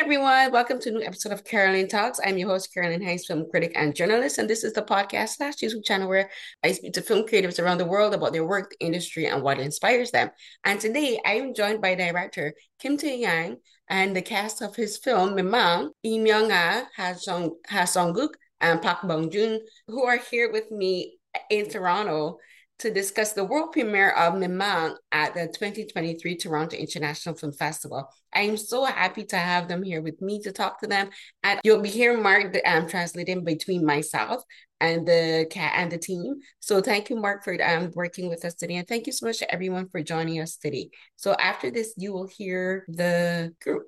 everyone, welcome to a new episode of Carolyn Talks. I'm your host, Carolyn Hinds, film critic and journalist, and this is the podcast slash YouTube channel where I speak to film creatives around the world about their work, the industry, and what inspires them. And today I'm joined by director Kim Tae Yang and the cast of his film Mimang, Lee Myung-ha, Ha Song Seong-guk, and Park Bong-jun, who are here with me in Toronto to discuss the world premiere of Mimang at the 2023 Toronto International Film Festival. I am so happy to have them here with me to talk to them. And you'll be hearing Mark um, translating between myself and the cat and the team. So thank you, Mark, for um, working with us today. And thank you so much to everyone for joining us today. So after this, you will hear the group.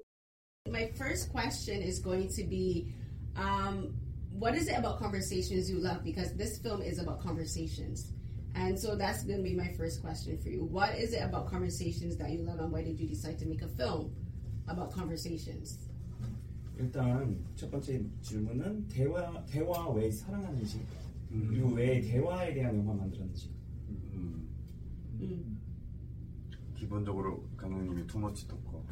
My first question is going to be um, what is it about conversations you love? Because this film is about conversations. And so that's going to be my first question for you. What is it about conversations that you love, and why did you decide to make a film about conversations? 일단 첫 번째 질문은 대화 대화 왜 사랑하는지 그리고 왜 대화에 대한 영화 만들었는지. 음, 음. 기본적으로 감독님이 투머치 토커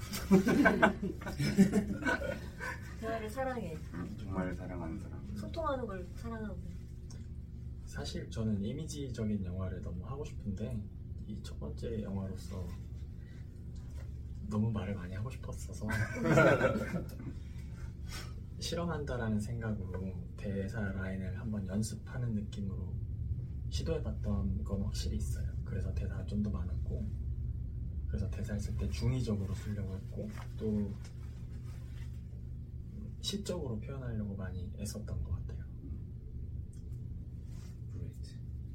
대화를 사랑해. 음, 정말 사랑하는 사람 소통하는 걸 사랑하고. 사실 저는 이미지적인 영화를 너무 하고 싶은데 이 첫 번째 영화로서 너무 말을 많이 하고 싶었어서 실험한다라는 생각으로 대사 라인을 한번 연습하는 느낌으로 시도해봤던 건 확실히 있어요. 그래서 대사가 좀 더 많았고 그래서 대사 했을 때 중의적으로 쓰려고 했고 또 시적으로 표현하려고 많이 애썼던 것 같아요.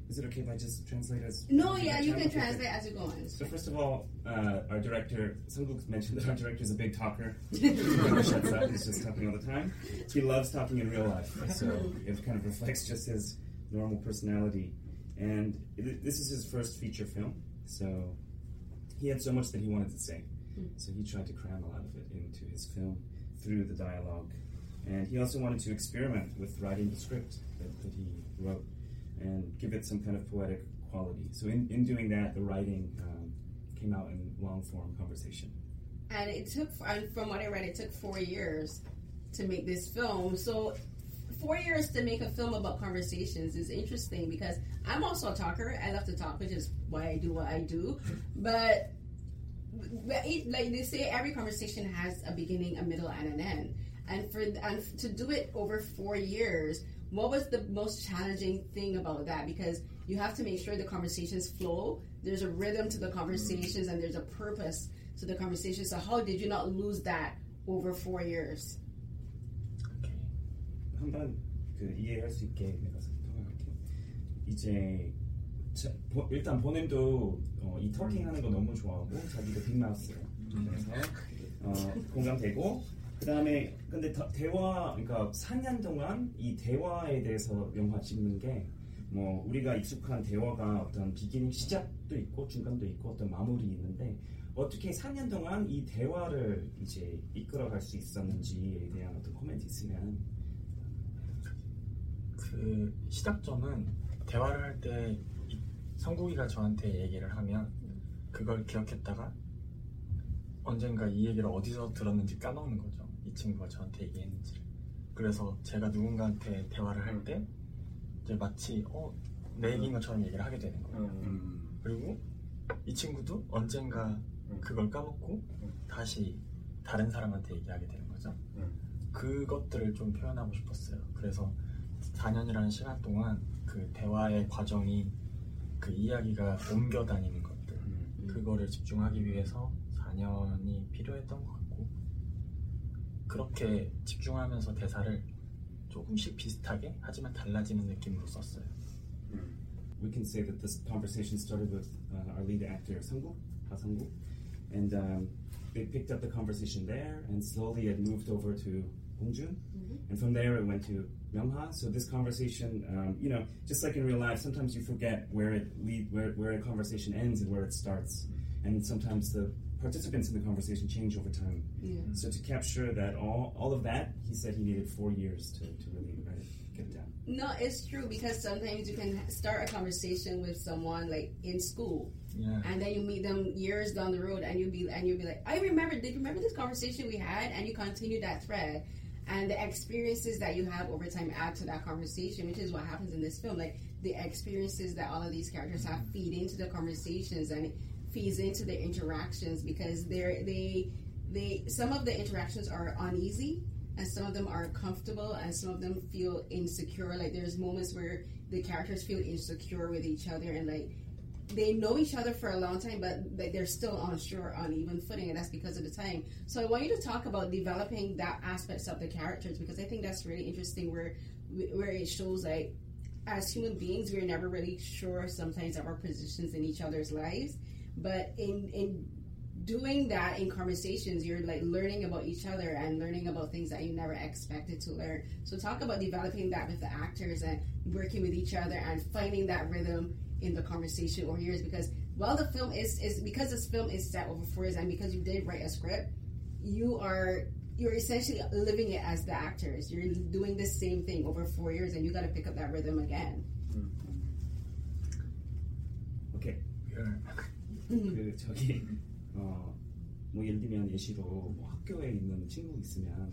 Is it okay if I just translate as? No, yeah, you can translate as you go on. So first of all, uh, our director Sunguk mentioned that our director is a big talker. He never shuts up. He's just talking all the time. He loves talking in real life, so it kind of reflects just his normal personality. And it, this is his first feature film, so he had so much that he wanted to say. So he tried to cram a lot of it into his film through the dialogue. And he also wanted to experiment with writing the script that, that he wrote and give it some kind of poetic quality. So in, in doing that, the writing um, came out in long form conversation. And it took, from what I read, it took four years to make this film. So, four years to make a film about conversations is interesting because I'm also a talker. I love to talk, which is why I do what I do. But, like they say, every conversation has a beginning, a middle, and an end. And for and to do it over four years, what was the most challenging thing about that? Because you have to make sure the conversations flow. There's a rhythm to the conversations, and there's a purpose to the conversation. So how did you not lose that over four years? 한번 그 이해할 수 있게 내가 통화할게. 이제 자, 보- 일단 본인도 어, 이 터킹하는 거 너무 좋아하고 자기도 빅마우스예요. 그래서 어, 공감되고 그 다음에 근데 더- 대화 그러니까 4년 동안 이 대화에 대해서 영화 찍는 게 뭐 우리가 익숙한 대화가 어떤 비기닝 시작도 있고 중간도 있고 어떤 마무리 있는데 어떻게 4년 동안 이 대화를 이제 이끌어갈 수 있었는지에 대한 어떤 코멘트 있으면 그 시작점은 대화를 할 때 성국이가 저한테 얘기를 하면 그걸 기억했다가 언젠가 이 얘기를 어디서 들었는지 까먹는 거죠. 이 친구가 저한테 얘기했는지. 그래서 제가 누군가한테 대화를 할 때 이제 마치 어, 내 얘기인 것처럼 얘기를 하게 되는 거예요. 음, 그리고 이 친구도 언젠가 그걸 까먹고 다시 다른 사람한테 얘기하게 되는 거죠. 음. 그것들을 좀 표현하고 싶었어요. 그래서 4년이라는 시간 동안 그 대화의 과정이 그 이야기가 옮겨 다니는 것들 그거를 집중하기 위해서 4년이 필요했던 것 같고 그렇게 집중하면서 대사를 조금씩 비슷하게 하지만 달라지는 느낌으로 썼어요. Mm. We can say that this conversation started with uh, our lead actor Sanggu, Ha Sanggu, and um, they picked up the conversation there, and slowly it moved over to Bongjun, mm-hmm. and from there it went to Myungha. So this conversation, um, you know, just like in real life, sometimes you forget where it lead, where, where a conversation ends and where it starts and sometimes the participants in the conversation change over time. Yeah. So to capture that all all of that, he said he needed four years to, to really write it, get it down. No, it's true because sometimes you can start a conversation with someone like in school, Yeah. and then you meet them years down the road and you'll be and you'll be like i remember did you remember this conversation we had and you continue that thread and the experiences that you have over time add to that conversation which is what happens in this film like the experiences that all of these characters have feed into the conversations and it feeds into the interactions because they're they they some of the interactions are uneasy and some of them are comfortable and some of them feel insecure like there's moments where the characters feel insecure with each other and like they know each other for a long time, but they're still unsure, uneven footing, and that's because of the time. So I want you to talk about developing that aspects of the characters because I think that's really interesting. Where where it shows like as human beings, we're never really sure sometimes of our positions in each other's lives, but in in doing that in conversations, you're like learning about each other and learning about things that you never expected to learn. So talk about developing that with the actors and working with each other and finding that rhythm in the conversation or yours because while the film is is because this film is set over four years and because you did write a script, you are you're essentially living it as the actors. You're doing the same thing over four years, and you got to pick up that rhythm again. Mm-hmm. Okay. Yeah. 열. 그 저기 어 뭐 예를 들면 예시로 뭐 학교에 있는 친구 있으면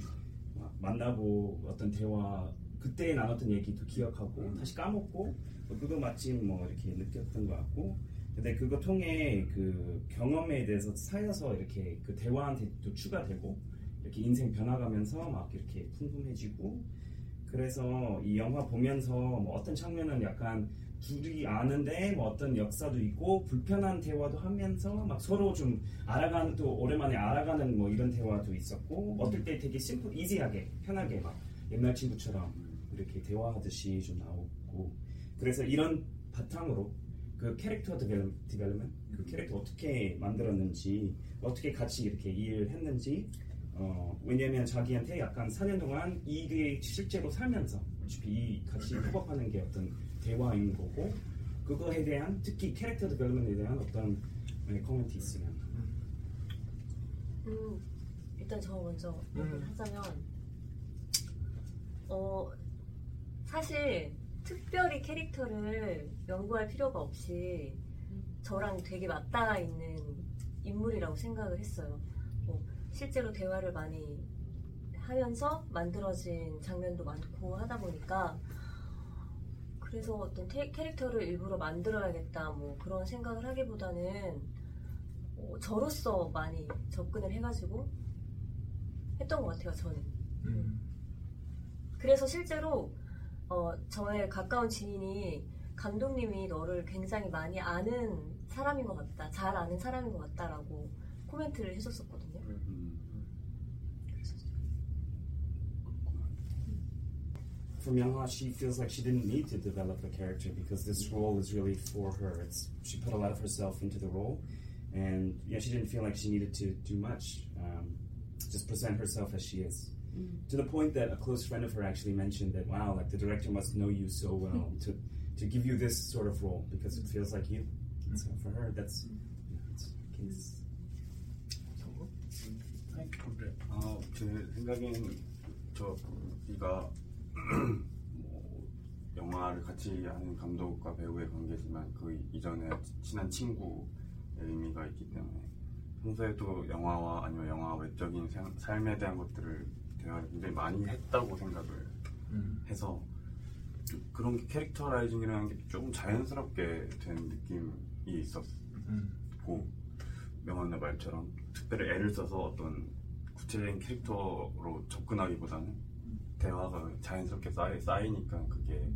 막 만나고 어떤 대화 그때 나눴던 얘기도 기억하고 다시 까먹고 뭐 그거 마침 뭐 이렇게 느꼈던 것 같고 근데 그거 통해 그 경험에 대해서 쌓여서 이렇게 그 대화한테 또 추가되고 이렇게 인생 변화가면서 막 이렇게 풍부해지고 그래서 이 영화 보면서 뭐 어떤 장면은 약간 둘이 아는데 뭐 어떤 역사도 있고 불편한 대화도 하면서 막 서로 좀 알아가는 또 오랜만에 알아가는 뭐 이런 대화도 있었고 어떨 때 되게 심플 이지하게 편하게 막 옛날 친구처럼 이렇게 대화하듯이 좀 나오고. 그래서 이런 바탕으로 그 캐릭터 디벨, 디벨opment 그 캐릭터 어떻게 만들었는지 어떻게 같이 이렇게 일을 했는지 어, 왜냐면 자기한테 약간 4년 동안 이게 실제로 살면서 어차피 이 같이 협업하는 게 어떤 대화인 거고 그거에 대한 특히 캐릭터 디벨opment에 대한 어떤 네, 코멘트 있으면 음, 일단 저 먼저 음. 하자면 어 사실 특별히 캐릭터를 연구할 필요가 없이 저랑 되게 맞닿아 있는 인물이라고 생각을 했어요. 뭐 실제로 대화를 많이 하면서 만들어진 장면도 많고 하다 보니까 그래서 어떤 테- 캐릭터를 일부러 만들어야겠다 뭐 그런 생각을 하기보다는 어, 저로서 많이 접근을 해가지고 했던 것 같아요 저는 음. 그래서 실제로 어, 저의 가까운 지인이 감독님이 너를 굉장히 많이 아는 사람인 것 같다 잘 아는 사람인 것 같다라고 코멘트를 해줬었거든요 from Younghwa, she feels like she didn't need to develop a character because this role is really for her. It's she put a lot of herself into the role, and yeah, she didn't feel like she needed to do much. Um, just present herself as she is. To the point that a close friend of her actually mentioned that wow, like the director must know you so well to to give you this sort of role because it feels like you. And so for her, that's you know, it's case. 어, 제 생각엔 저 이가 뭐 영화를 같이 하는 감독과 배우의 관계지만 그 이전에 친한 친구의 의미가 있기 때문에 평소에도 영화와 아니면 영화 외적인 생- 삶에 대한 것들을 대화를 굉장히 많이 했다고 생각을 음. 해서 그런 게 캐릭터라이징이라는 게 조금 자연스럽게 된 느낌이 있었고 음. 명언의 말처럼 특별히 애를 써서 어떤 구체적인 캐릭터로 접근하기보다는 대화가 자연스럽게 쌓이, 쌓이니까 그게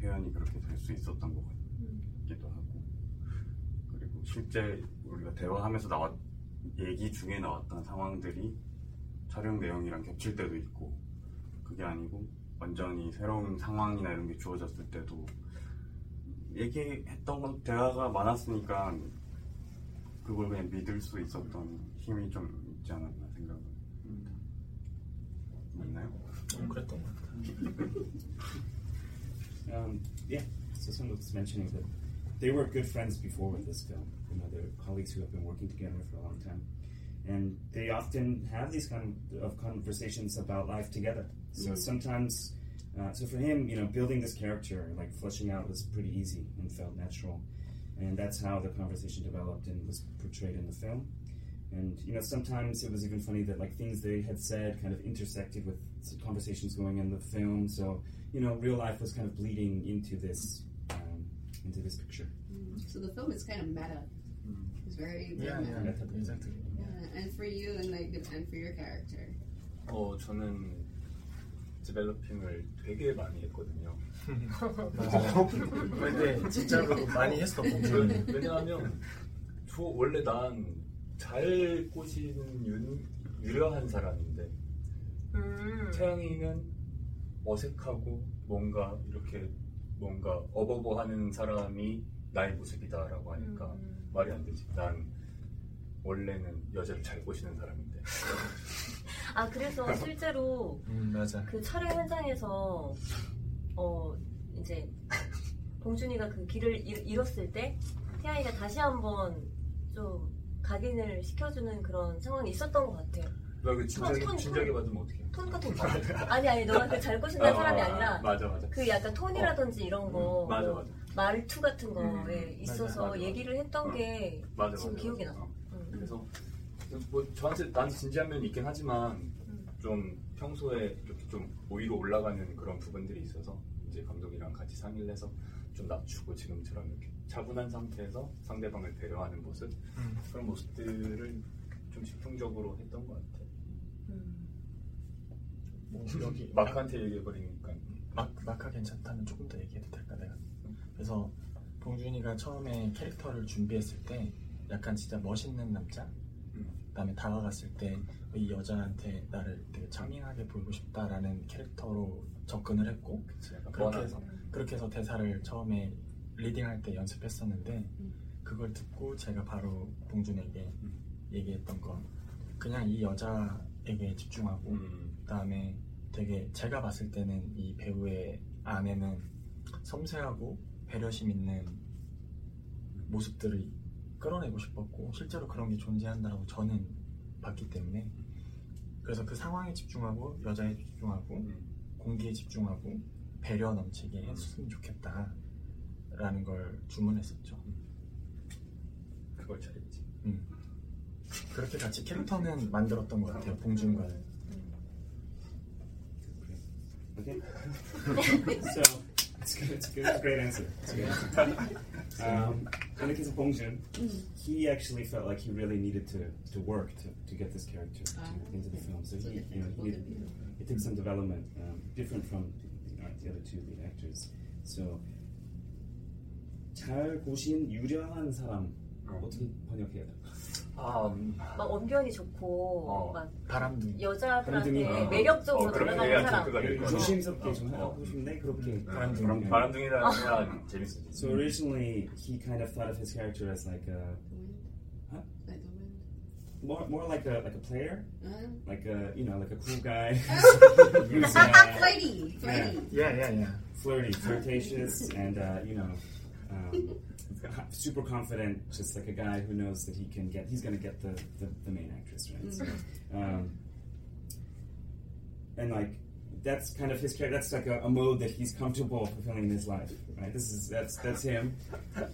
표현이 그렇게 될 수 있었던 것 같기도 하고. 그리고 실제 우리가 대화하면서 나왔 얘기 중에 나왔던 상황들이 촬영 내용이랑 겹칠 때도 있고 그게 아니고 완전히 새로운 상황이나 이런 게 주어졌을 때도 얘기했던 건 대화가 많았으니까 그걸 그냥 믿을 수 있었던 힘이 좀 있지 않았나 um, yeah, so someone was mentioning that they were good friends before with this film. You know, they're colleagues who have been working together for a long time, and they often have these kind of conversations about life together. So mm-hmm. sometimes, uh, so for him, you know, building this character, like fleshing out, was pretty easy and felt natural, and that's how the conversation developed and was portrayed in the film. And you know, sometimes it was even funny that like things they had said kind of intersected with some conversations going in the film. So you know, real life was kind of bleeding into this um, into this picture. Mm. So the film is kind of meta. It's very, very Yeah, meta. yeah, exactly. Yeah, And for you and like and for your character. 어 저는 디벨로핑을 되게 많이 했거든요. 맞아요. 근데 진짜로 많이 했어 봉준이. 왜냐하면 저 원래 난 잘 꼬시는 윤, 유려한 사람인데 음. 태양이는 어색하고 뭔가 이렇게 뭔가 어버버하는 사람이 나의 모습이다라고 하니까 음. 말이 안 되지. 난 원래는 여자를 잘 꼬시는 사람인데. 아 그래서 실제로 음 맞아. 그 촬영 현장에서 어 이제 봉준이가 그 길을 잃- 잃었을 때 태양이가 다시 한번 좀 각인을 시켜주는 그런 상황이 있었던 것 같아요. 나그 진작에 톤, 톤, 진작에 받으면 어떡해? 톤 같은 거. 아니 아니 너가 그잘 꼬신다는 사람이 아, 아니라 맞아 맞아. 그 약간 톤이라든지 이런 거 음, 맞아 뭐 맞아. 말투 같은 거에 음, 있어서 맞아. 얘기를 했던 어. 게 지금. 기억이. 나. 어. 음. 그래서 뭐 저한테 나한테 진지한 면이 있긴 하지만 음. 좀 평소에 이렇게 좀 위로 올라가는 그런 부분들이 있어서 이제 감독이랑 같이 상의를 해서 좀 낮추고 지금처럼 이렇게 차분한 상태에서 상대방을 배려하는 모습 음. 그런 모습들을 좀 집중적으로 했던 것 같아. 음. 뭐 여기 마크한테 얘기해 버리니까 막 마카 괜찮다면 조금 더 얘기해도 될까 내가. 그래서 봉준이가 처음에 캐릭터를 준비했을 때 약간 진짜 멋있는 남자. 음. 그다음에 다가갔을 때 이 여자한테 나를 되게 창민하게 보이고 싶다라는 캐릭터로 접근을 했고 그치, 그렇게. 해서 그렇게 해서 대사를 처음에 리딩할 때 연습했었는데 음. 그걸 듣고 제가 바로 봉준에게 음. 얘기했던 건 그냥 이 여자에게 집중하고 음, 그다음에 되게 제가 봤을 때는 이 배우의 안에는 섬세하고 배려심 있는 모습들을 끌어내고 싶었고 실제로 그런 게 존재한다고 저는 봤기 때문에 그래서 그 상황에 집중하고 여자에 집중하고 음. 공기에 집중하고 배려 넘치게 했으면 좋겠다 라는 걸 주문했었죠. 그걸 잘했지. 음. 그렇게 같이 캐릭터는 만들었던 것 같아요. 봉준과는. Okay. so it's good. It's good. It's a great answer. It's a good answer. um, in the case of Bong Joon, he actually felt like he really needed to, to work to, to get this character to, Ah, into the film. So he, you know, he, it took some development, um, different from you know, the other two lead actors. So 잘 고신 유려한 사람 어떻게 번역해야 돼? 아, 음, 막 언변이 좋고 어. 막 바람둥이. 여자들한테 바람둥이. 매력적으로 어, 다가가는 사람. 조심스럽게 좀 어. 하고 싶은데 그렇게 바람둥이. 바람둥이. 바람둥이라 해야 재밌어지. So originally he kind of thought of his character as like a. Huh? More more like a like a player, Uh, like a you know like a cool guy who's uh, flighty. Yeah, yeah, yeah. flirty, flirtatious, and uh, you know um, super confident, just like a guy who knows that he can get he's going to get the, the the main actress right. So, um, and like that's kind of his character. That's like a, a mode that he's comfortable fulfilling in his life, right? This is that's that's him.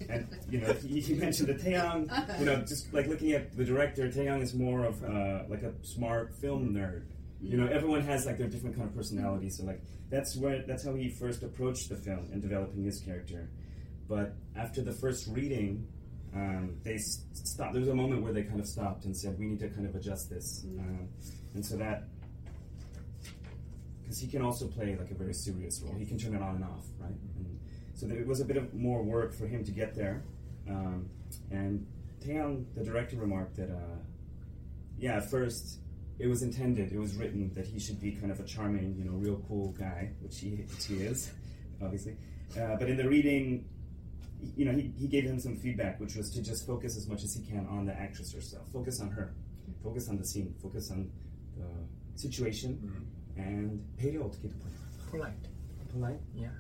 And you know, he, he mentioned that Taeyang, you know, just like looking at the director, Taeyang is more of uh, like a smart film nerd. You know, everyone has like their different kind of personality. So like that's where that's how he first approached the film and developing his character. But after the first reading, um, they stopped. There was a moment where they kind of stopped and said, "We need to kind of adjust this," um, and so that because he can also play like a very serious role. He can turn it on and off, right? And so there was a bit of more work for him to get there. Um, and Taeyang, the director, remarked that, uh, yeah, at first it was intended, it was written that he should be kind of a charming, you know, real cool guy, which he, which he is, obviously. Uh, but in the reading, you know, he, he gave him some feedback, which was to just focus as much as he can on the actress herself. Focus on her. Focus on the scene. Focus on the situation. 음. And 배려 어떻게 돼? Polite. Polite. Yeah.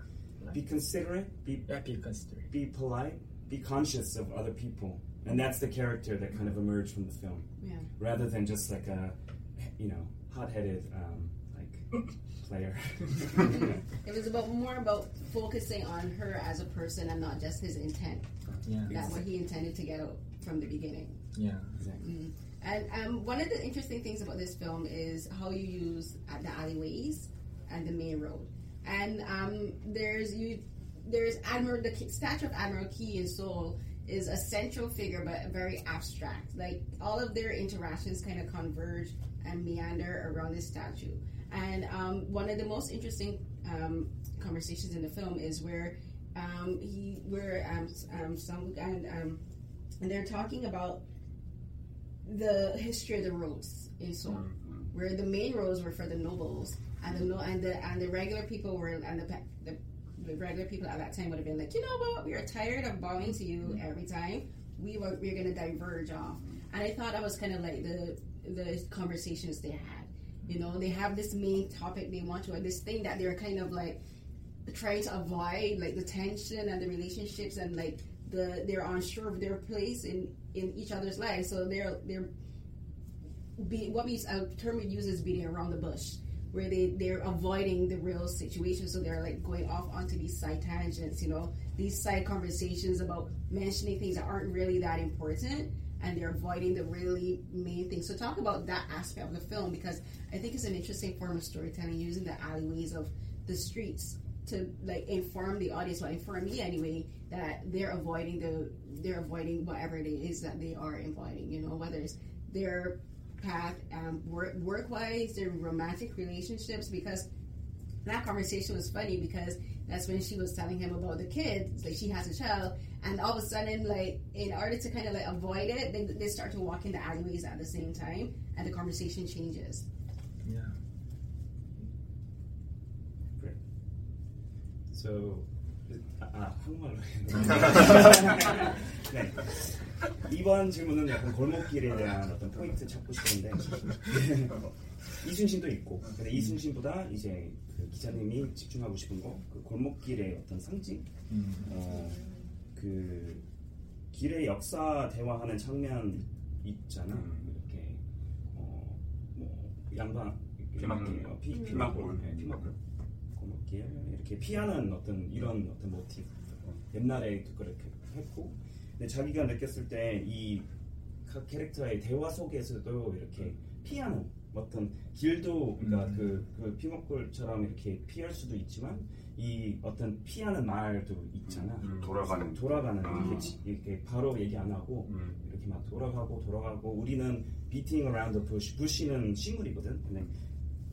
Be considerate. Be Yeah, be considerate. be polite. Be conscious of other people. And that's the character that kind of emerged from the film, Yeah. rather than just like a, you know, hot-headed, um, like player. It was about more about focusing on her as a person and not just his intent. Yeah, That's what he intended to get out from the beginning. yeah. Mm. And um, one of the interesting things about this film is how you use uh, the alleyways and the main road. And um, there's you, there's Admiral the statue of Admiral Key in Seoul is a central figure, but very abstract. Like all of their interactions kind of converge and meander around this statue. And um, one of the most interesting um, conversations in the film is where um, he, where um, um, some and um, and they're talking about the history of the roads in Seoul, where the main roads were for the nobles, and the no, and the and the regular people were and the, the the regular people at that time would have been like, you know what, we are tired of bowing to you every time. We were we're gonna diverge off, and I thought that was kind of like the the conversations they had. You know, they have this main topic they want to, and this thing that they're kind of like trying to avoid, like the tension and the relationships, and like the they're unsure of their place in in each other's lives. So they're they're be what we a term we use is beating around the bush, where they they're avoiding the real situation. So they're like going off onto these side tangents, you know, these side conversations about mentioning things that aren't really that important. And they're avoiding the really main thing. So talk about that aspect of the film because I think it's an interesting form of storytelling using the alleyways of the streets to like inform the audience, well, inform me anyway, that they're avoiding the they're avoiding whatever it is that they are avoiding. You know, whether it's their path, um, work work wise, their romantic relationships. Because that conversation was funny because that's when she was telling him about the kids, like she has a child, and all of a sudden, like in order to kind of like avoid it, they, they start to walk in the alleyways at the same time, and the conversation changes. Yeah. So 아, 아 한국말로 네. 이번 질문은 약간 골목길에 대한 어떤 포인트 찾고 싶은데 이순신도 있고 근데 이순신보다 이제 그 기자님이 집중하고 싶은 거 그 골목길의 어떤 상징 음. 어, 그 길의 역사 대화하는 장면 있잖아. 음. 이렇게 어, 뭐 양반 피막골. 어, 피, 음. 피막골. 네, 피막골. 골목길 이렇게 피하는 어떤 이런 어떤 모티브. 어, 옛날에도 그렇게 했고. 근데 자기가 느꼈을 때이각 캐릭터의 대화 속에서도 이렇게 피하는 어떤 길도 그러니까 음. 그, 그 피먹골처럼 이렇게 피할 수도 있지만 이 어떤 피하는 말도 있잖아 음, 돌아가는 돌아가는 아. 이렇게, 지- 이렇게 바로 얘기 안 하고 음. 이렇게 막 돌아가고 돌아가고 우리는 beating around the bush 부시는 식물이거든 근데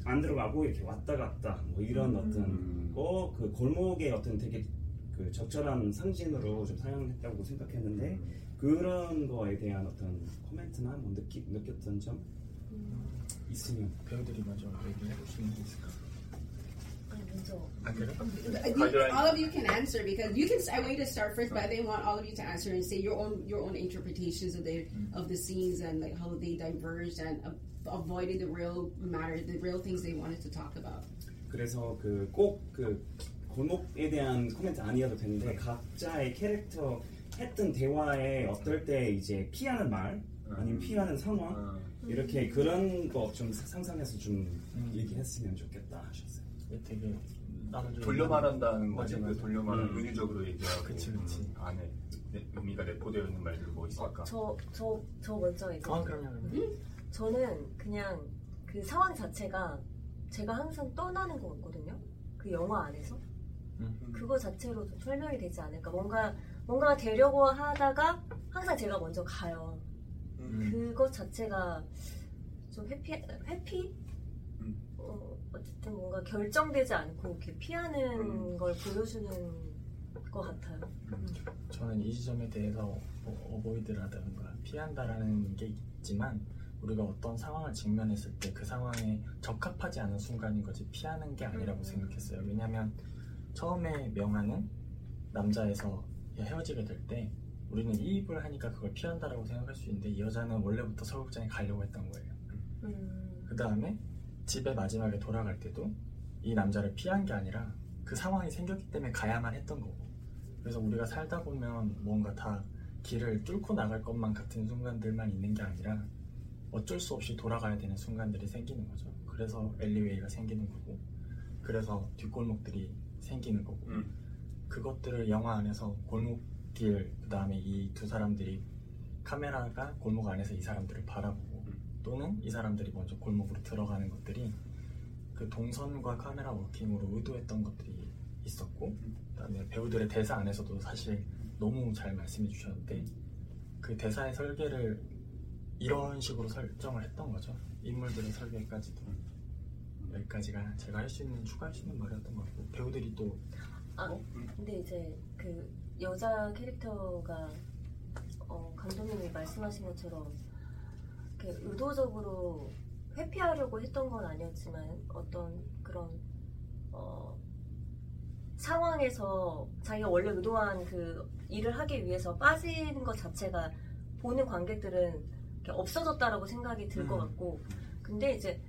안 들어가고 이렇게 왔다 갔다 뭐 이런 어떤 음. 거그 골목의 어떤 되게 그 적절한 상징으로 좀 사용했다고 생각했는데 그런 거에 대한 어떤 코멘트나 뭐 느끼, 느꼈던 점 있으면 배우들이 먼저 얘기해 주시는 게 있을까? 아니 먼저 아 그래? You- all of you can answer because you can. I want you to start first, but I didn't want all of you to answer and say your own your own interpretations of the of the scenes and like how they diverged and uh, avoided the real matter, the real things they wanted to talk about. 그래서 그 꼭 그 골목에 대한 코멘트 아니어도 되는데 각자의 캐릭터 했던 대화에 어떨 때 이제 피하는 말 아니면 피하는 상황 어, 이렇게 그런 거 좀 상상해서 좀 음. 얘기했으면 좋겠다 하셨어요. 되게 돌려 말한다는 거지 그. 돌려 말은 음. 은유적으로 얘기하고 그치, 그치. 음, 안에 내- 의미가 내포되어 있는 말들 뭐 있을까? 저저 저 먼저 이제 아 그럼요 그럼요 저는 그냥 그 상황 자체가 제가 항상 떠나는 것 같거든요. 그 영화 안에서 음. 그거 자체로 좀 설명이 되지 않을까. 뭔가 뭔가 되려고 하다가 항상 제가 먼저 가요. 음. 그것 자체가 좀 회피 회피 음. 어, 어쨌든 뭔가 결정되지 않고 이렇게 피하는 음. 걸 보여주는 것 같아요. 음. 저는 이 지점에 대해서 뭐 어보이드라든가 피한다라는 게 있지만 우리가 어떤 상황을 직면했을 때 그 상황에 적합하지 않은 순간인 거지 피하는 게 아니라고 음. 생각했어요. 왜냐하면 처음에 명화는 남자에서 헤어지게 될 때 우리는 이입을 하니까 그걸 피한다라고 생각할 수 있는데 이 여자는 원래부터 서울장에 가려고 했던 거예요. 음. 그 다음에 집에 마지막에 돌아갈 때도 이 남자를 피한 게 아니라 그 상황이 생겼기 때문에 가야만 했던 거고 그래서 우리가 살다 보면 뭔가 다 길을 뚫고 나갈 것만 같은 순간들만 있는 게 아니라 어쩔 수 없이 돌아가야 되는 순간들이 생기는 거죠 그래서 엘리웨이가 생기는 거고 그래서 뒷골목들이 생기는 거고 음. 그것들을 영화 안에서 골목 길그 다음에 이 두 사람들이 카메라가 골목 안에서 이 사람들을 바라보고 음. 또는 이 사람들이 먼저 골목으로 들어가는 것들이 그 동선과 카메라 워킹으로 의도했던 것들이 있었고 그다음에 배우들의 대사 안에서도 사실 너무 잘 말씀해 주셨는데 그 대사의 설계를 이런 식으로 설정을 했던 거죠 인물들의 설계까지도 여기까지가 제가 할 수 있는 추가할 수 있는 말이었던 것 같고 배우들이 또 아, 근데 이제 그 여자 캐릭터가 어, 감독님이 말씀하신 것처럼 이렇게 의도적으로 회피하려고 했던 건 아니었지만 어떤 그런 어, 상황에서 자기가 원래 의도한 그 일을 하기 위해서 빠지는 것 자체가 보는 관객들은 없어졌다라고 생각이 들것 음. 같고 근데 이제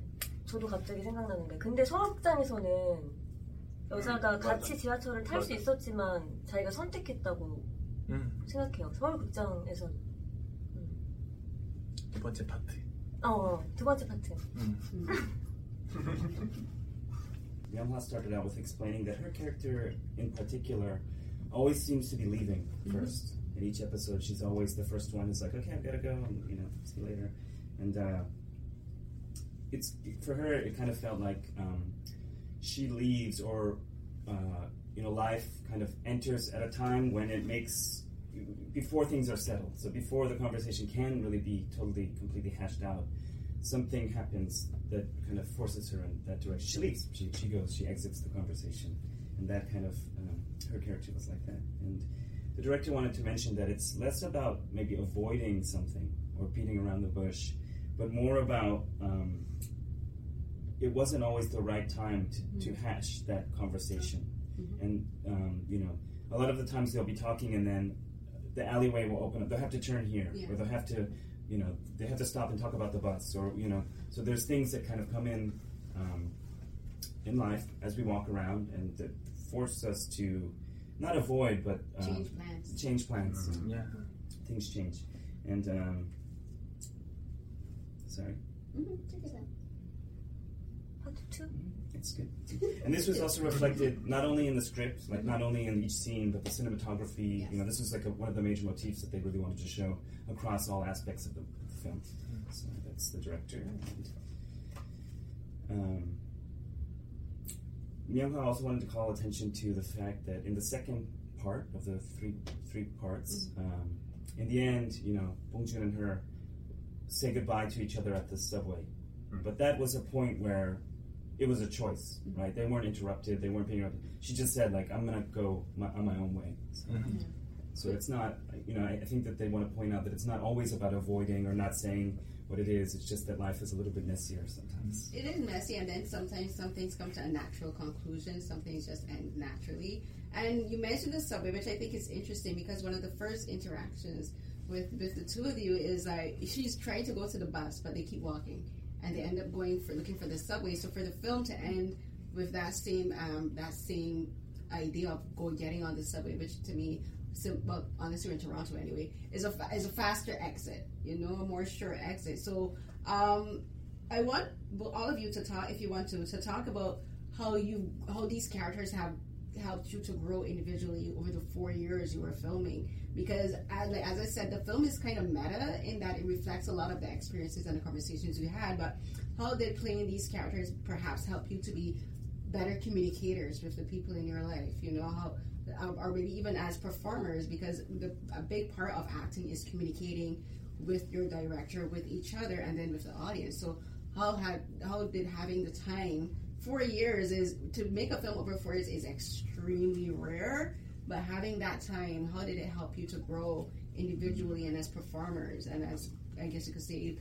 저도 갑자기 생각나는 게 근데 서울극장에서는 여자가 음, 같이. 지하철을 탈 수. 있었지만 자기가 선택했다고 음, 생각해요. 서울극장에서 두 번째 파트 어, 어, 두 번째 파트. 음. Yamha started out with explaining that her character in particular always seems to be leaving 1st In each episode, she's always the first one who's like, okay, I've got to go, and, you know, see you later. And uh, it's for her, it kind of felt like um, she leaves or, uh, you know, life kind of enters at a time when it makes, before things are settled. So before the conversation can really be totally, completely hashed out, something happens that kind of forces her in that direction. She leaves. She, she goes. She exits the conversation, and that kind of um, her character was like that. And the director wanted to mention that it's less about maybe avoiding something or beating around the bush, but more about um, it wasn't always the right time to, to hash that conversation. And um, you know, a lot of the times they'll be talking, and then the alleyway will open up. They'll have to turn here, Yeah. or they'll have to, you know, they have to stop and talk about the bus, or you know. So there's things that kind of come in um, in life as we walk around, and that force us to not avoid, but um, Change plans. change plans. Yeah. Things change, and um, sorry, Mhm, take your time. 파트 2? it's good. And this was also reflected not only in the script, like not only in each scene, but the cinematography. Yes. You know, this was like a, one of the major motifs that they really wanted to show across all aspects of the, the film. So that's the director. And, um, Myung-ha also wanted to call attention to the fact that in the second part of the three three parts, um, in the end, you know, Bongjun and her say goodbye to each other at the subway. Mm. But that was a point where it was a choice, right? They weren't interrupted. They weren't being interrupted. She just said, like, I'm gonna go my, on my own way. So, Mhm. so it's not, you know, I, I think that they want to point out that it's not always about avoiding or not saying what it is. It's just that life is a little bit messier sometimes. It is messy, and then sometimes some things come to a natural conclusion. Some things just end naturally. And you mentioned the subway, which I think is interesting because one of the first interactions with with the two of you is like she's trying to go to the bus, but they keep walking, and they end up going for looking for the subway. So for the film to end with that same um, that same idea of go getting on the subway, which to me, sim- well, honestly, in Toronto anyway, is a fa- is a faster exit. You know, a more sure exit. So um, I want all of you to talk, if you want to, to talk about how you how these characters have helped you to grow individually over the four years you were filming. Because as, as I said, the film is kind of meta in that it reflects a lot of the experiences and the conversations you had. But how did playing these characters perhaps help you to be better communicators with the people in your life? You know how. um, Or maybe even as performers, because the, a big part of acting is communicating with your director, with each other, and then with the audience. So how had how did having the time four years is to make a film over four years is extremely rare. But having that time, how did it help you to grow individually and as performers and as I guess you could say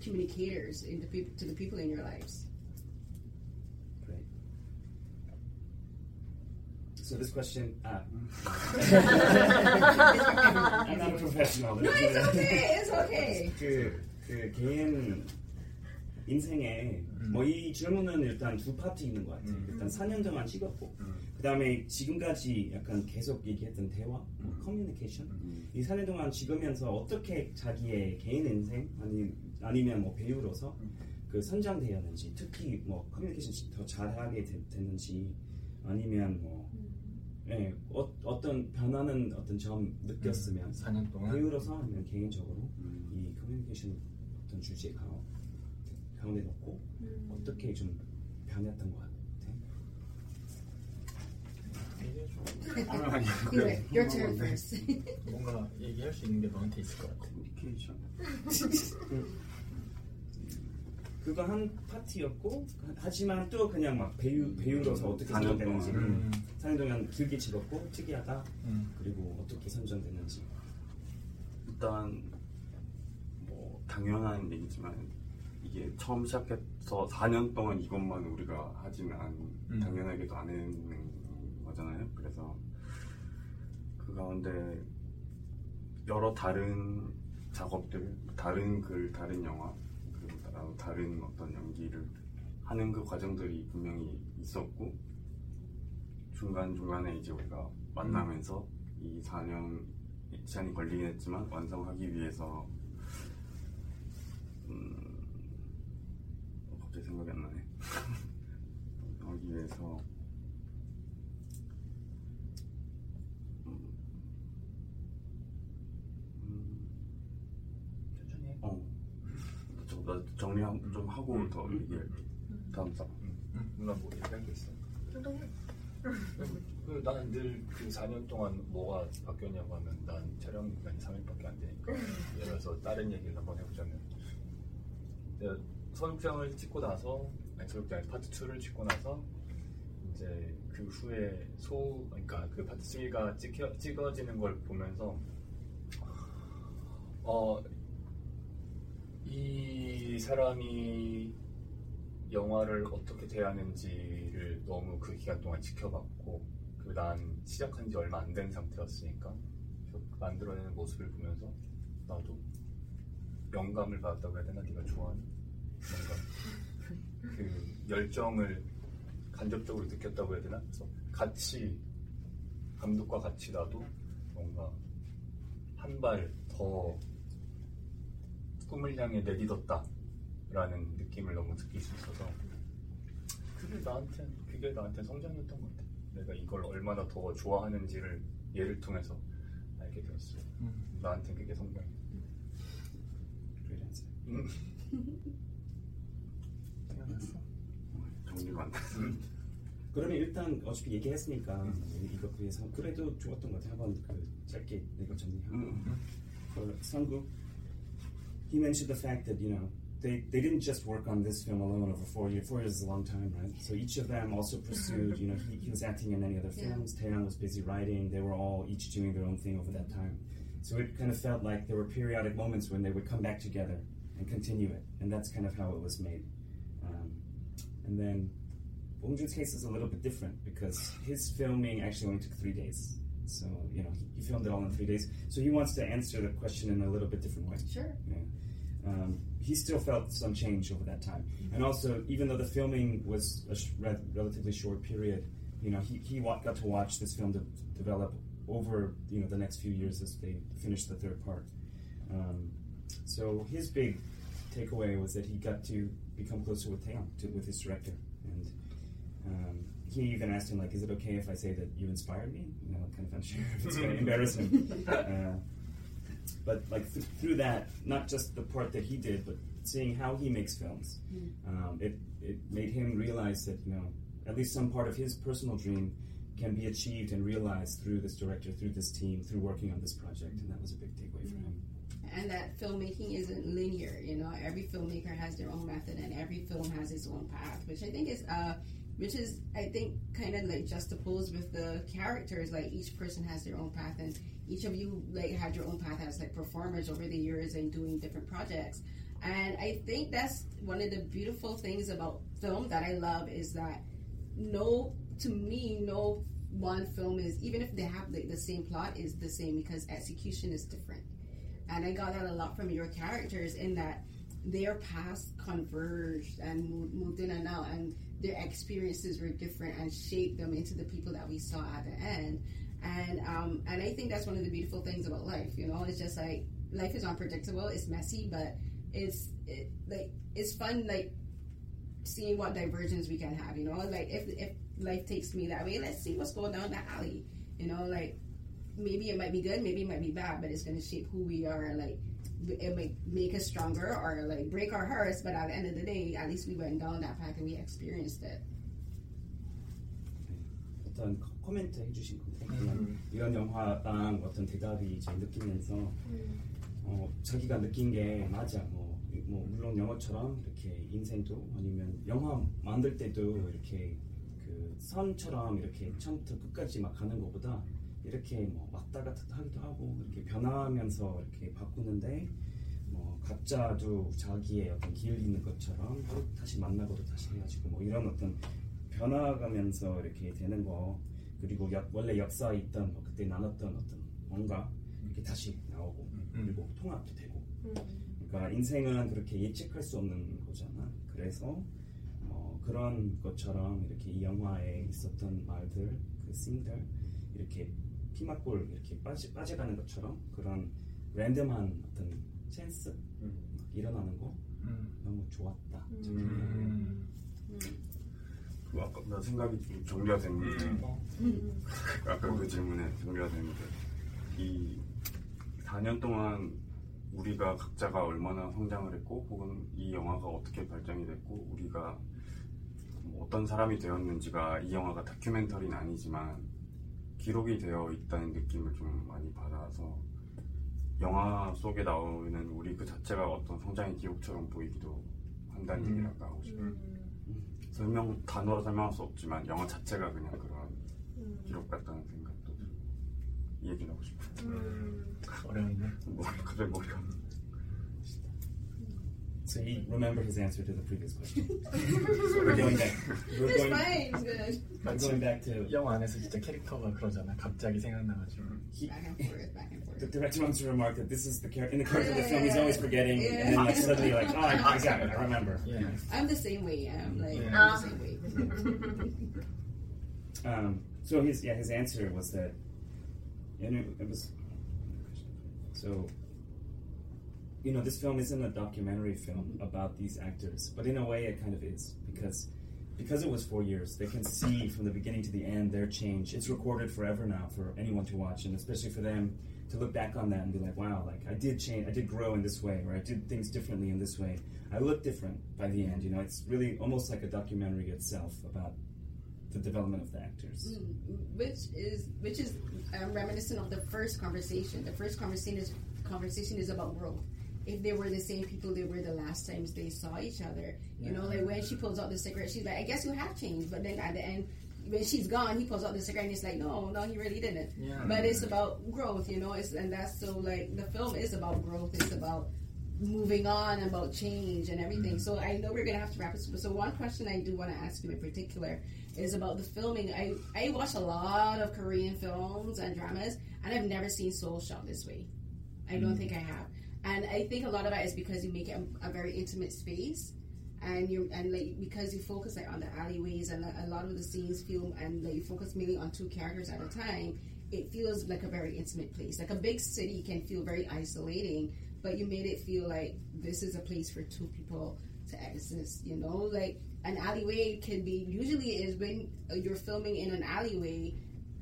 communicators in the peop- to the people in your lives? Great. So this question, uh, I'm not a professional. No, it's okay. It's okay. 인생에 뭐이 질문은 일단 두 파트 있는 것 같아요. 음. 일단 4년 동안 찍었고 음. 그 다음에 지금까지 약간 계속 얘기했던 대화, 음. 커뮤니케이션 음. 이 4년 동안 찍으면서 어떻게 자기의 개인 인생 아니, 아니면 뭐 배우로서 그 선정되었는지 특히 뭐 커뮤니케이션 더 잘하게 되- 됐는지 아니면 뭐 예, 어, 어떤 변화는 어떤 점 느꼈으면 4년 동안 배우로서 아니면 개인적으로 음. 이 커뮤니케이션 어떤 주제 가, 가운데 놓고 어떻게 좀 변했던 것 같아? 이게 좀 아니, Anyway, your turn first. 뭔가 얘기할 수 있는 게 너한테 있을 것 같아. 커뮤니케이션. 그거 한 파티였고 하지만 또 그냥 막 배우 배우로서 어떻게 4년 선정되는지. 음. 4년 동안 길게 찍었고 특이하다 음. 그리고 어떻게 선정됐는지 일단 뭐 당연한 얘기지만 이게 처음 시작해서 4년 동안 이것만 우리가 하지는 않, 음. 당연하게도 안 했는 거잖아요. 그래서 그 가운데 여러 다른 작업들, 다른 글, 다른 영화, 그리고 다- 다른 어떤 연기를 하는 그 과정들이 분명히 있었고 중간 중간에 이제 우리가 만나면서 이 4년 시간이 걸리긴 했지만 완성하기 위해서 음, 어, 갑자기 생각이 안 나네. 완성하기 위해서 음, 음, 천천히 해. 어, 좀, 나 정리 한- 좀 하고 더 얘기할게. 다음 사람. 응. 누나 뭐 얘기할 게 있어? 운동해. 그, 나는 늘그 4년 동안 뭐가 바뀌었냐고 하면 난 촬영 기간이 3일밖에 안 되니까 예를 들어서 다른 얘기를 한번 해보자면 내가 서육장을 찍고 나서 아니 서육장 아니 파트 2를 찍고 나서 이제 그 후에 소 그러니까 그 파트 3가 찍혀, 찍어지는 걸 보면서 어 이 사람이 영화를 어떻게 대하는지를 너무 그 기간 동안 지켜봤고 그리고 난 시작한 지 얼마 안 된 상태였으니까 그 만들어내는 모습을 보면서 나도 영감을 받았다고 해야 되나? 네가 좋아하는 뭔가 그 열정을 간접적으로 느꼈다고 해야 되나 그래서 같이 감독과 같이 나도 뭔가 한 발 더 꿈을 향해 내딛었다 라는 느낌을 너무 느낄 수 있어서 그게 나한테 그게 나한테 성장이었던 것 같아. 내가 이걸 얼마나 더 좋아하는지를 얘를 통해서 알게 되었어. 음. 나한테 그게 성장. Great answer. 음. 정리가 안 돼. 그러면 일단 어차피 얘기했으니까 이거 위해서 그래도 좋았던 것 같아요. 한번 그 짧게 이거 정리하고 음. for Sunggu, he mentioned the fact that you know they, they didn't just work on this film alone over four years. Four years is a long time, right? So each of them also pursued. You know, he, he was acting in many other Yeah. films. Taeyang was busy writing. They were all each doing their own thing over that time. So it kind of felt like there were periodic moments when they would come back together and continue it, and that's kind of how it was made. And then Bong Jun's case is a little bit different because his filming actually only took three days. So you know he, he filmed it all in three days. So he wants to answer the question in a little bit different way. Sure. Yeah. Um, he still felt some change over that time, and also even though the filming was a sh- re- relatively short period, you know he, he wa- got to watch this film de- develop over you know the next few years as they finished the third part. Um, so his big takeaway was that he got to become closer with Taeyang, to, with his director, and um, he even asked him like, "Is it okay if I say that you inspired me?" You know, kind of unsure if it's going to embarrass him. Uh, but like th- through that, not just the part that he did, but seeing how he makes films, um, it it made him realize that you know at least some part of his personal dream can be achieved and realized through this director, through this team, through working on this project, and that was a big takeaway for him. And that filmmaking isn't linear. You know, every filmmaker has their own method, and every film has its own path, which I think is, uh, which is, I think, kind of like juxtaposed with the characters. Like each person has their own path, and each of you like had your own path as like performers over the years and doing different projects. And I think that's one of the beautiful things about film that I love is that no, to me, no one film is even if they have like, the same plot is the same because execution is different and I got that a lot from your characters in that their paths converged and moved, in and out, and their experiences were different and shaped them into the people that we saw at the end. And um, and I think that's one of the beautiful things about life. You know, it's just like life is unpredictable, it's messy, but it's it, like it's fun. Like seeing what divergence we can have. You know, like if if life takes me that way, let's see what's going down that alley. You know, like maybe it might be good, maybe it might be bad, but it's going to shape who we are. Like it might make us stronger or like break our hearts, but at the end of the day, at least we went down that path and we experienced it. 어떤 커- 코멘트 해주신 그냥 이런 영화랑 어떤 대답이 좀 느끼면서 어, 자기가 느낀 게 맞아 뭐, 뭐 물론 영어처럼 이렇게 인생도 아니면 영화 만들 때도 이렇게 그 선처럼 이렇게 처음부터 끝까지 막 가는 것보다 이렇게 뭐 왔다 갔다 하기도 하고 이렇게 변화하면서 이렇게 바꾸는데 뭐 각자도 자기의 어떤 길 있는 것처럼 또 다시 만나고도 다시 헤어지고 뭐 이런 어떤 변화가면서 이렇게 되는 거. 그리고 역- 원래 역사에 있던 뭐 그때 나눴던 어떤 뭔가 이렇게 다시 나오고 그리고 통합도 되고. 그러니까 인생은 그렇게 예측할 수 없는 거잖아. 그래서 어, 그런 것처럼 이렇게 이 영화에 있었던 말들 그 씬들 이렇게 피막골 이렇게 빠지, 빠져가는 것처럼 그런 랜덤한 어떤 찬스 막 일어나는 거 음. 너무 좋았다. 음. 그 아까 나 생각이 좀 정리가 됐는데 아까 그 질문에 정리가 됐는데 이 4년 동안 우리가 각자가 얼마나 성장을 했고 혹은 이 영화가 어떻게 발전이 됐고 우리가 뭐 어떤 사람이 되었는지가 이 영화가 다큐멘터리는 아니지만 기록이 되어 있다는 느낌을 좀 많이 받아서 영화 속에 나오는 우리 그 자체가 어떤 성장의 기록처럼 보이기도 한다는 음. 얘기를 아까 하고 싶어요. 설명 단어로 설명할 수 없지만 영화 자체가 그냥 그런 기록 같다는 생각도 좀 얘기를 하고 싶어요. 어려운데. 뭐 갑자기 머리가 So he remembered his answer to the previous question. so we're going back. We're It's going, fine, it's good. we're going back to 영화 안에서 진짜 캐릭터가 그러잖아. 갑자기 생각나가지고. he, Back and forth, back and forth. the director wants to remark that this is the character in the character of the film. He's always forgetting, and then like suddenly like, oh, I, I got it. I remember. Yeah. I'm the same way. I'm like Yeah. I'm the same way. Um, so his yeah his answer was that, and it, it was so. you know, this film isn't a documentary film about these actors, but in a way, it kind of is because because it was four years. They can see from the beginning to the end their change. It's recorded forever now for anyone to watch, and especially for them to look back on that and be like, "Wow, like I did change. I did grow in this way, or I did things differently in this way. I look different by the end." You know, it's really almost like a documentary itself about the development of the actors. Mm, which is which is um, reminiscent of the first conversation. The first conversation is conversation is about growth. If they were the same people they were the last times they saw each other, you know, like when she pulls out the cigarette, she's like, "I guess you have changed," but then at the end. When she's gone, he pulls out the cigarette and he's like, "No, no, he really didn't." Yeah. But it's about growth, you know. It's and that's so like the film is about growth. It's about moving on, about change and everything. So I know we're gonna have to wrap it. So one question I do want to ask you in particular is about the filming. I I watch a lot of Korean films and dramas, and I've never seen Seoul shot this way. I don't mm. think I have, and I think a lot of that is because you make it a, a very intimate space. And you and like because you focus like on the alleyways and a lot of the scenes feel and like you focus mainly on two characters at a time, it feels like a very intimate place. Like a big city can feel very isolating, but you made it feel like this is a place for two people to exist. You know, like an alleyway can be usually is when you're filming in an alleyway,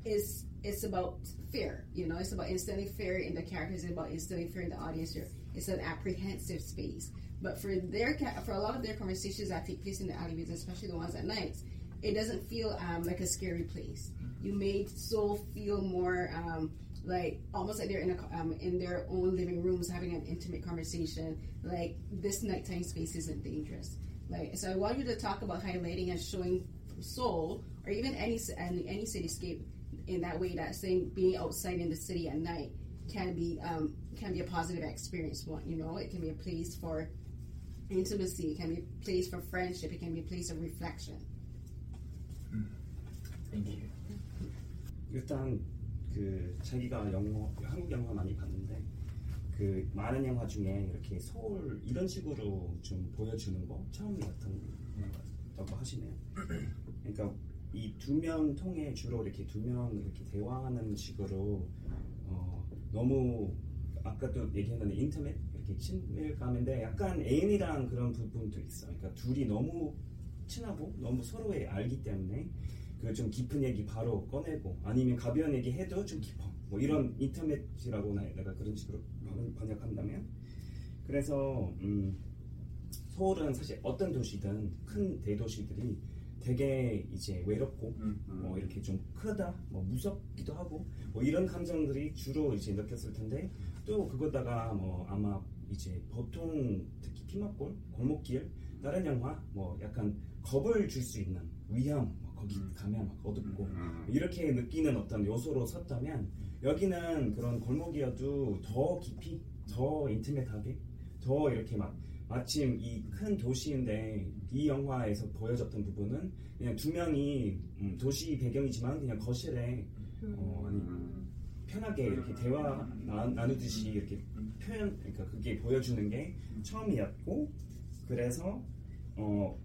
is it's about fear. You know, it's about instilling fear in the characters. It's about instilling fear in the audience. It's an apprehensive space. But for their for a lot of their conversations that take place in the alleyways, especially the ones at night, it doesn't feel um, like a scary place. You made Seoul feel more um, like almost like they're in a um, in their own living rooms having an intimate conversation. Like this nighttime space isn't dangerous. Like so, I want you to talk about highlighting and showing Seoul or even any any, any cityscape in that way. That saying being outside in the city at night can be um, can be a positive experience. One, you know, it can be a place for intimacy. It can be a place for friendship. It can be a place of reflection. Thank you. 일단 그 자기가 영어 한국 영화 많이 봤는데 그 많은 영화 중에 이렇게 서울 이런 식으로 좀 보여주는 거 처음이었던 거라고 하시네요. 그러니까 이 두 명 통해 주로 이렇게 두 명 이렇게 대화하는 식으로 어, 너무 아까도 얘기했는데 인터넷 이렇게 친밀감인데 약간 애인이랑 그런 부분도 있어. 그러니까 둘이 너무 친하고 너무 서로에 알기 때문에 그 좀 깊은 얘기 바로 꺼내고 아니면 가벼운 얘기 해도 좀 깊어 뭐 이런 인터넷이라고 나- 내가 그런 식으로 번- 번역한다면 그래서 음, 서울은 사실 어떤 도시든 큰 대도시들이 되게 이제 외롭고 음, 뭐 이렇게 좀 크다, 뭐 무섭기도 하고 뭐 이런 감정들이 주로 이제 느꼈을 텐데 또 그거다가 뭐 아마 이제 보통 특히 피막골, 골목길 다른 영화 뭐 약간 겁을 줄 수 있는 위험 뭐 거기 음. 가면 막 어둡고 음. 이렇게 느끼는 어떤 요소로 섰다면 여기는 그런 골목이어도 더 깊이 더 인티메트하게 더 이렇게 막 마침 이 큰 도시인데 이 영화에서 보여졌던 부분은 그냥 두 명이 음, 도시 배경이지만 그냥 거실에 어, 아니 편하게 이렇게 대화 나, 나누듯이 이렇게 표현 그러니까 그게 보여주는 게 처음이었고 그래서 어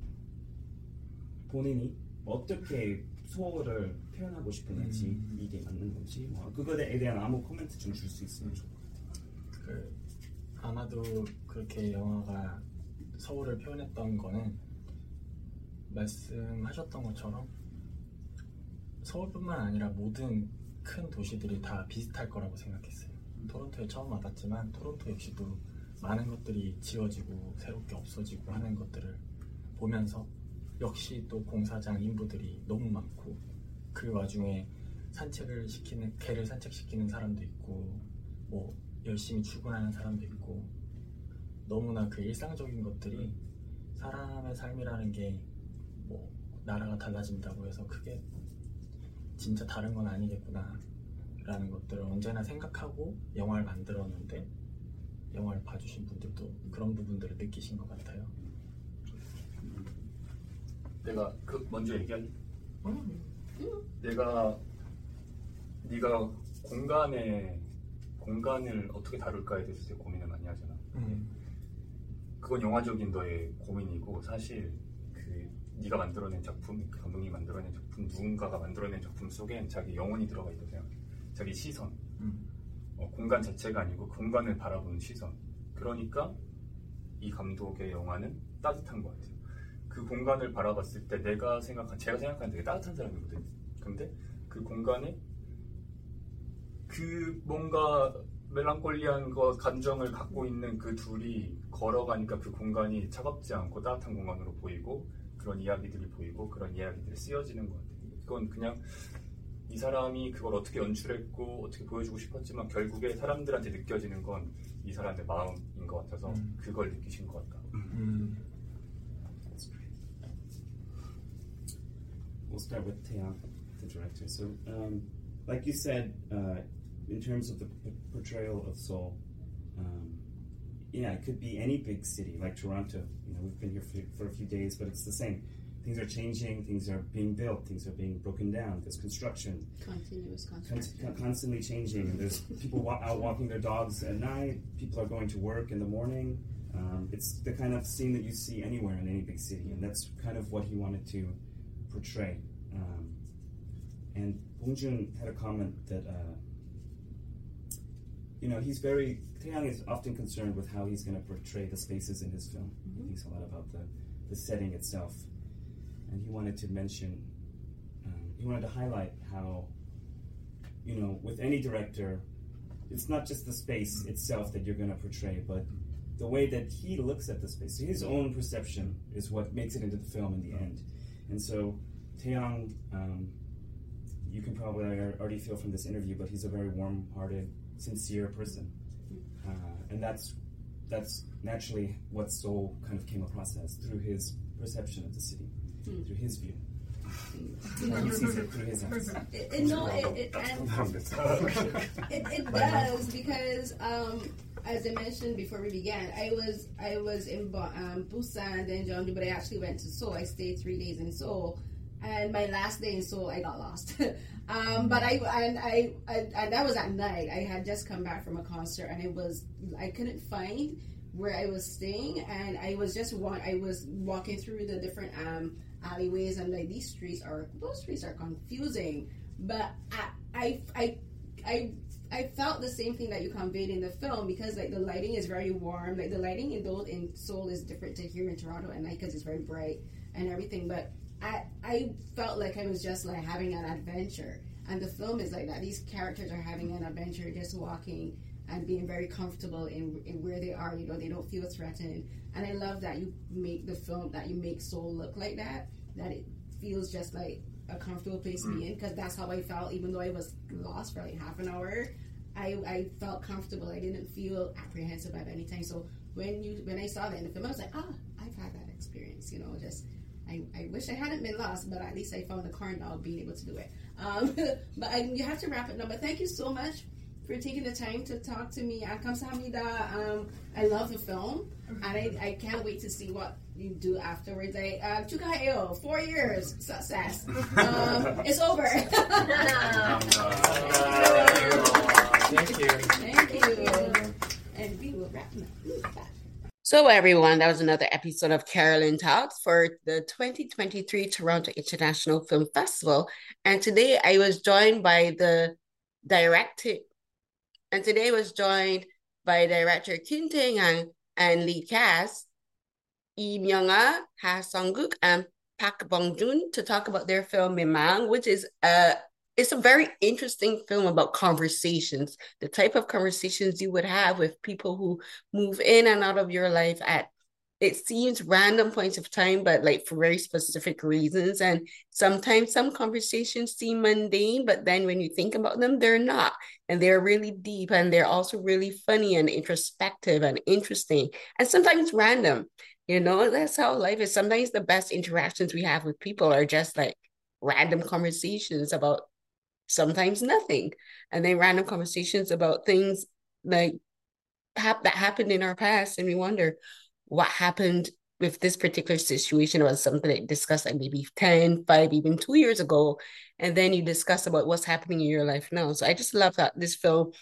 본인이 어떻게 소를 표현하고 싶은지 음. 이게 맞는 건지 뭐 그거에 대한 아무 코멘트 좀 줄 수 있으면 좋을 것 같아요. 그 아마도 그렇게 영화가 서울을 표현했던 거는 말씀하셨던 것처럼 서울뿐만 아니라 모든 큰 도시들이 다 비슷할 거라고 생각했어요. 토론토에 처음 와봤지만 토론토 역시도 많은 것들이 지워지고 새롭게 없어지고 하는 것들을 보면서 역시 또 공사장 인부들이 너무 많고 그 와중에 산책을 시키는 개를 산책시키는 사람도 있고 뭐 열심히 출근하는 사람도 있고 너무나 그 일상적인 것들이 사람의 삶이라는 게 뭐 나라가 달라진다고 해서 크게 진짜 다른 건 아니겠구나 라는 것들을 언제나 생각하고 영화를 만들었는데 영화를 봐주신 분들도 그런 부분들을 느끼신 것 같아요. 내가 그 먼저 얘기할래? 내가 네가 공간에 공간을 어떻게 다룰까에 대해서 되게 고민을 많이 하잖아. 음, 그건 영화적인 너의 고민이고 사실 그 네가 만들어낸 작품, 그 감독님이 만들어낸 작품, 누군가가 만들어낸 작품 속엔 자기 영혼이 들어가 있다고 생각해. 자기 시선, 음, 어, 공간 자체가 아니고 그 공간을 바라보는 시선. 그러니까 이 감독의 영화는 따뜻한 것 같아요. 그 공간을 바라봤을 때 내가 생각한, 제가 생각하는 되게 따뜻한 사람이거든. 근데 그 공간에 그 뭔가 멜랑콜리한 거 감정을 갖고 있는 그 둘이 걸어가니까 그 공간이 차갑지 않고 따뜻한 공간으로 보이고 그런 이야기들이 보이고 그런 이야기들이 쓰여지는 것 같아요. 그건 그냥 이 사람이 그걸 어떻게 연출했고 어떻게 보여주고 싶었지만 결국에 사람들한테 느껴지는 건 이 사람의 마음인 것 같아서 음. 그걸 느끼신 것 같다. 음, We'll start with Taeyang, the director. So, um, like you said, uh, in terms of the p- portrayal of Seoul, um, yeah, it could be any big city like Toronto. You know, we've been here for, for a few days, but it's the same. Things are changing. Things are being built. Things are being broken down. There's construction. Continuous construction. con- constantly changing. And there's people wa- out walking their dogs at night. People are going to work in the morning. Um, it's the kind of scene that you see anywhere in any big city, and that's kind of what he wanted to portray. Um, and Bong Jun had a comment that, uh, you know, he's very Taeyang is often concerned with how he's going to portray the spaces in his film. He thinks a lot about the, the setting itself, and he wanted to mention, um, he wanted to highlight how you know, with any director, it's not just the space itself that you're going to portray, but the way that he looks at the space. His own perception is what makes it into the film in the end. And so, Taeyang, um, you can probably already feel from this interview, but he's a very warm-hearted, sincere person, uh, and that's that's naturally what Seoul kind of came across as through his perception of the city, through his view. he sees it through his eyes. It, it, no, it, it, it, it does because um, as I mentioned before we began, I was I was in Ba- um, Busan then Jeonju, but I actually went to Seoul. I stayed three days in Seoul, and my last day in Seoul, I got lost. Um, but I and I, I and that was at night. I had just come back from a concert, and I was I couldn't find where I was staying, and I was just wa- I was walking through the different um, alleyways, and like these streets are those streets are confusing. But I I I I I felt the same thing that you conveyed in the film because like the lighting is very warm. Like the lighting in in Seoul is different to here in Toronto at night because it's very bright. and everything. But I I felt like I was just like having an adventure, and the film is like that. These characters are having an adventure, just walking and being very comfortable in, in where they are. You know, they don't feel threatened, and I love that you make the film that you make Seoul look like that. That it feels just like a comfortable place to be in because that's how I felt. Even though I was lost for like half an hour, I, I felt comfortable. I didn't feel apprehensive at any time. So when you when I saw that in the film, I was like, ah, I've had that experience. You know, just I, I wish I hadn't been lost, but at least I found the car now being able to do it. Um, but I, you have to wrap it up. But thank you so much for taking the time to talk to me. Kamsahamnida. Um, I love the film, and I, I can't wait to see what you do afterwards. I uh, Chukaeo, four years success. Um, it's over. Thank you. Thank you. And we will wrap up. So, everyone, that was another episode of Carolyn Talks for the 2023 Toronto International Film Festival. And today I was joined by the director, and today I was joined by director Kim Tae-young and lead cast Lee Myung-ha, Ha Seong-guk, and Park Bong-jun to talk about their film Mimang, which is a it's a very interesting film about conversations, the type of conversations you would have with people who move in and out of your life at it seems random points of time, but like for very specific reasons. And sometimes some conversations seem mundane, but then when you think about them, they're not. And they're really deep and they're also really funny and introspective and interesting and sometimes random. You know, that's how life is. Sometimes the best interactions we have with people are just like random conversations about sometimes nothing. And then random conversations about things like hap- that happened in our past. And we wonder what happened with this particular situation was something that discussed like maybe 10, 5, even two years ago. And then you discuss about what's happening in your life now. So I just love that this film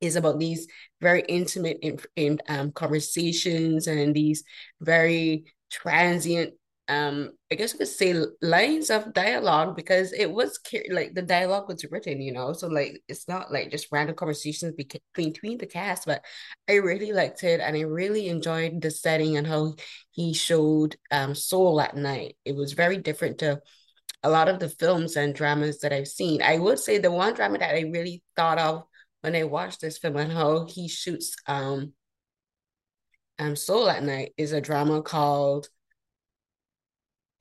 is about these very intimate in, in um, conversations and these very transient um i guess you could say lines of dialogue because it was like the dialogue was written you know? So like it's not like just random conversations between between the cast but i really liked it and i really enjoyed the setting and how he showed um Seoul at night. It was very different to a lot of the films and dramas that i've seen. I would say the one drama that i really thought of when i watched this film and how he shoots um um Seoul at night is a drama called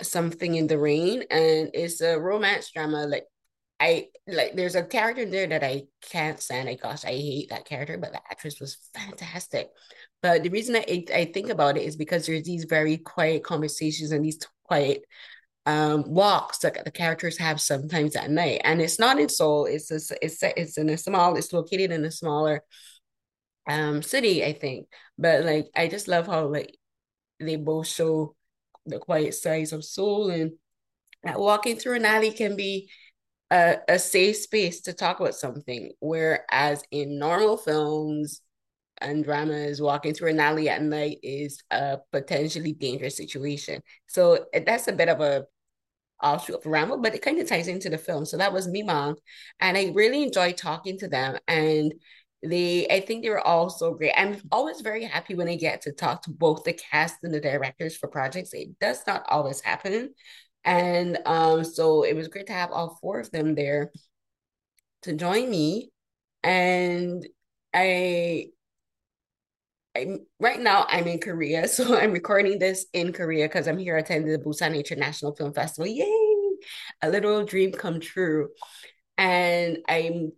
something in the rain and it's a romance drama like I like there's a character in there that I can't stand. I gosh, I hate that character, but the actress was fantastic. But the reason I I think about it is because there's these very quiet conversations and these quiet um walks that the characters have sometimes at night. And it's not in Seoul, it's a, it's it's in a small, it's located in a smaller um city, I think. But like I just love how like they both show the quiet sides of Seoul and walking through an alley can be a, a safe space to talk about something. Whereas in normal films and dramas walking through an alley at night is a potentially dangerous situation. So that's a bit of a offshoot of ramble but it kind of ties into the film. So that was Mimang and i really enjoyed talking to them. And they I think they were all so great. I'm always very happy when I get to talk to both the cast and the directors for projects. It does not always happen. And um, so it was great to have all four of them there to join me. And I I'm right now I'm in Korea. So I'm recording this in Korea because I'm here attending the Busan International Film Festival. Yay! A little dream come true. And I'm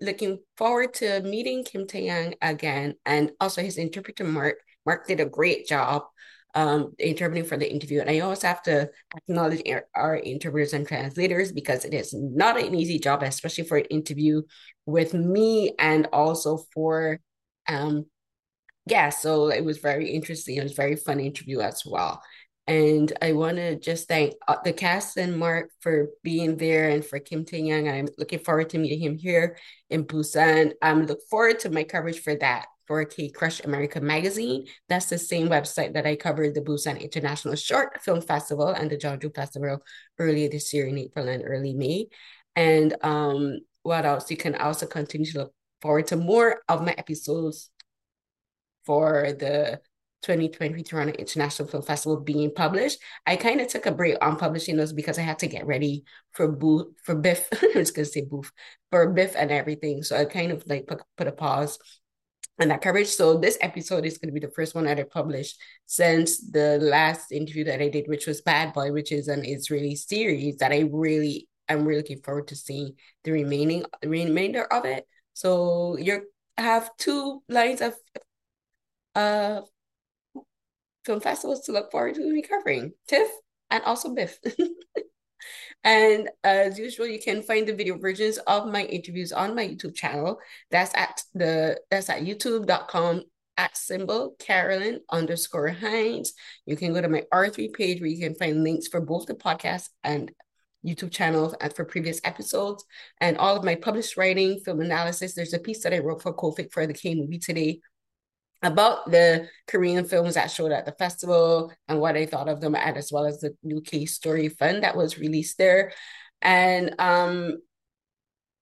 looking forward to meeting Kim Tae-young again, and also his interpreter Mark. Mark did a great job um, interpreting for the interview, and I always have to acknowledge our, our interpreters and translators because it is not an easy job, especially for an interview with me and also for um yeah so it was very interesting. It was very fun interview as well and I want to just thank uh, the cast and Mark for being there and for Kim Tae Young. I'm looking forward to meeting him here in Busan. I'm look forward to my coverage for that for K Crush America magazine. That's the same website that I covered the Busan International Short Film Festival and the Jeonju Festival earlier this year in April and early May. And um, what else? You can also continue to look forward to more of my episodes for the 2023 Toronto International Film Festival being published. I kind of took a break on publishing those because I had to get ready for booth for Biff. I was gonna say booth for Biff and everything. So I kind of like put, put a pause on that coverage. So this episode is going to be the first one that I published since the last interview that I did, which was Bad Boy, which is an Israeli series that I really I'm really looking forward to seeing the remaining the remainder of it. So you have two lines of uh film festivals to look forward to recovering TIFF and also Biff. and as usual, you can find the video versions of my interviews on my YouTube channel. That's at the that's at youtube.com at symbol Carolyn underscore Hinds. You can go to my Authory page where you can find links for both the podcast and YouTube channels and for previous episodes and all of my published writing, film analysis. There's a piece that I wrote for Kofic for the K movie today about the Korean films that showed at the festival and what I thought of them, and as well as the UK Story Fund that was released there. And um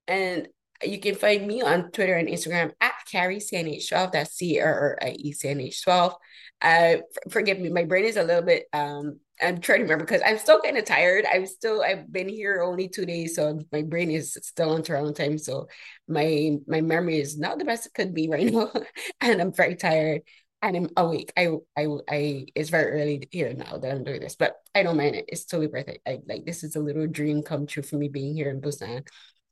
and you can find me on Twitter and Instagram at Carrie CNH12. That's C R R I E CNH 12. Uh, forgive me, my brain is a little bit um I'm trying to remember because I'm still kind of tired. I'm still I've been here only two days, so my brain is still on Toronto time. So my my memory is not the best it could be right now, and I'm very tired and I'm awake. I I I it's very early here now that I'm doing this, but I don't mind it. It's totally worth it. I like this is a little dream come true for me being here in Busan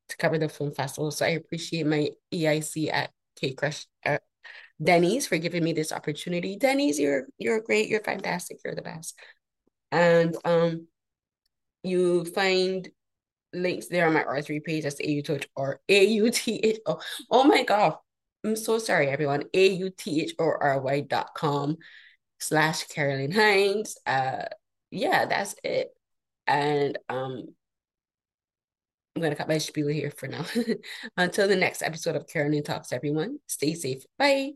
to cover the film festival. So I appreciate my EIC at K Crush uh, Denny's for giving me this opportunity. Denny's, you're you're great. You're fantastic. You're the best and um, you find links there on my Authory page. That's AUTH or A-U-T-H. Oh, my God. I'm so sorry, everyone. A-U-T-H-O-R-Y dot com slash Carolyn Hinds. Uh, yeah, that's it. And um, I'm gonna cut my spiel here for now. Until the next episode of Carolyn Talks, everyone. Stay safe. Bye.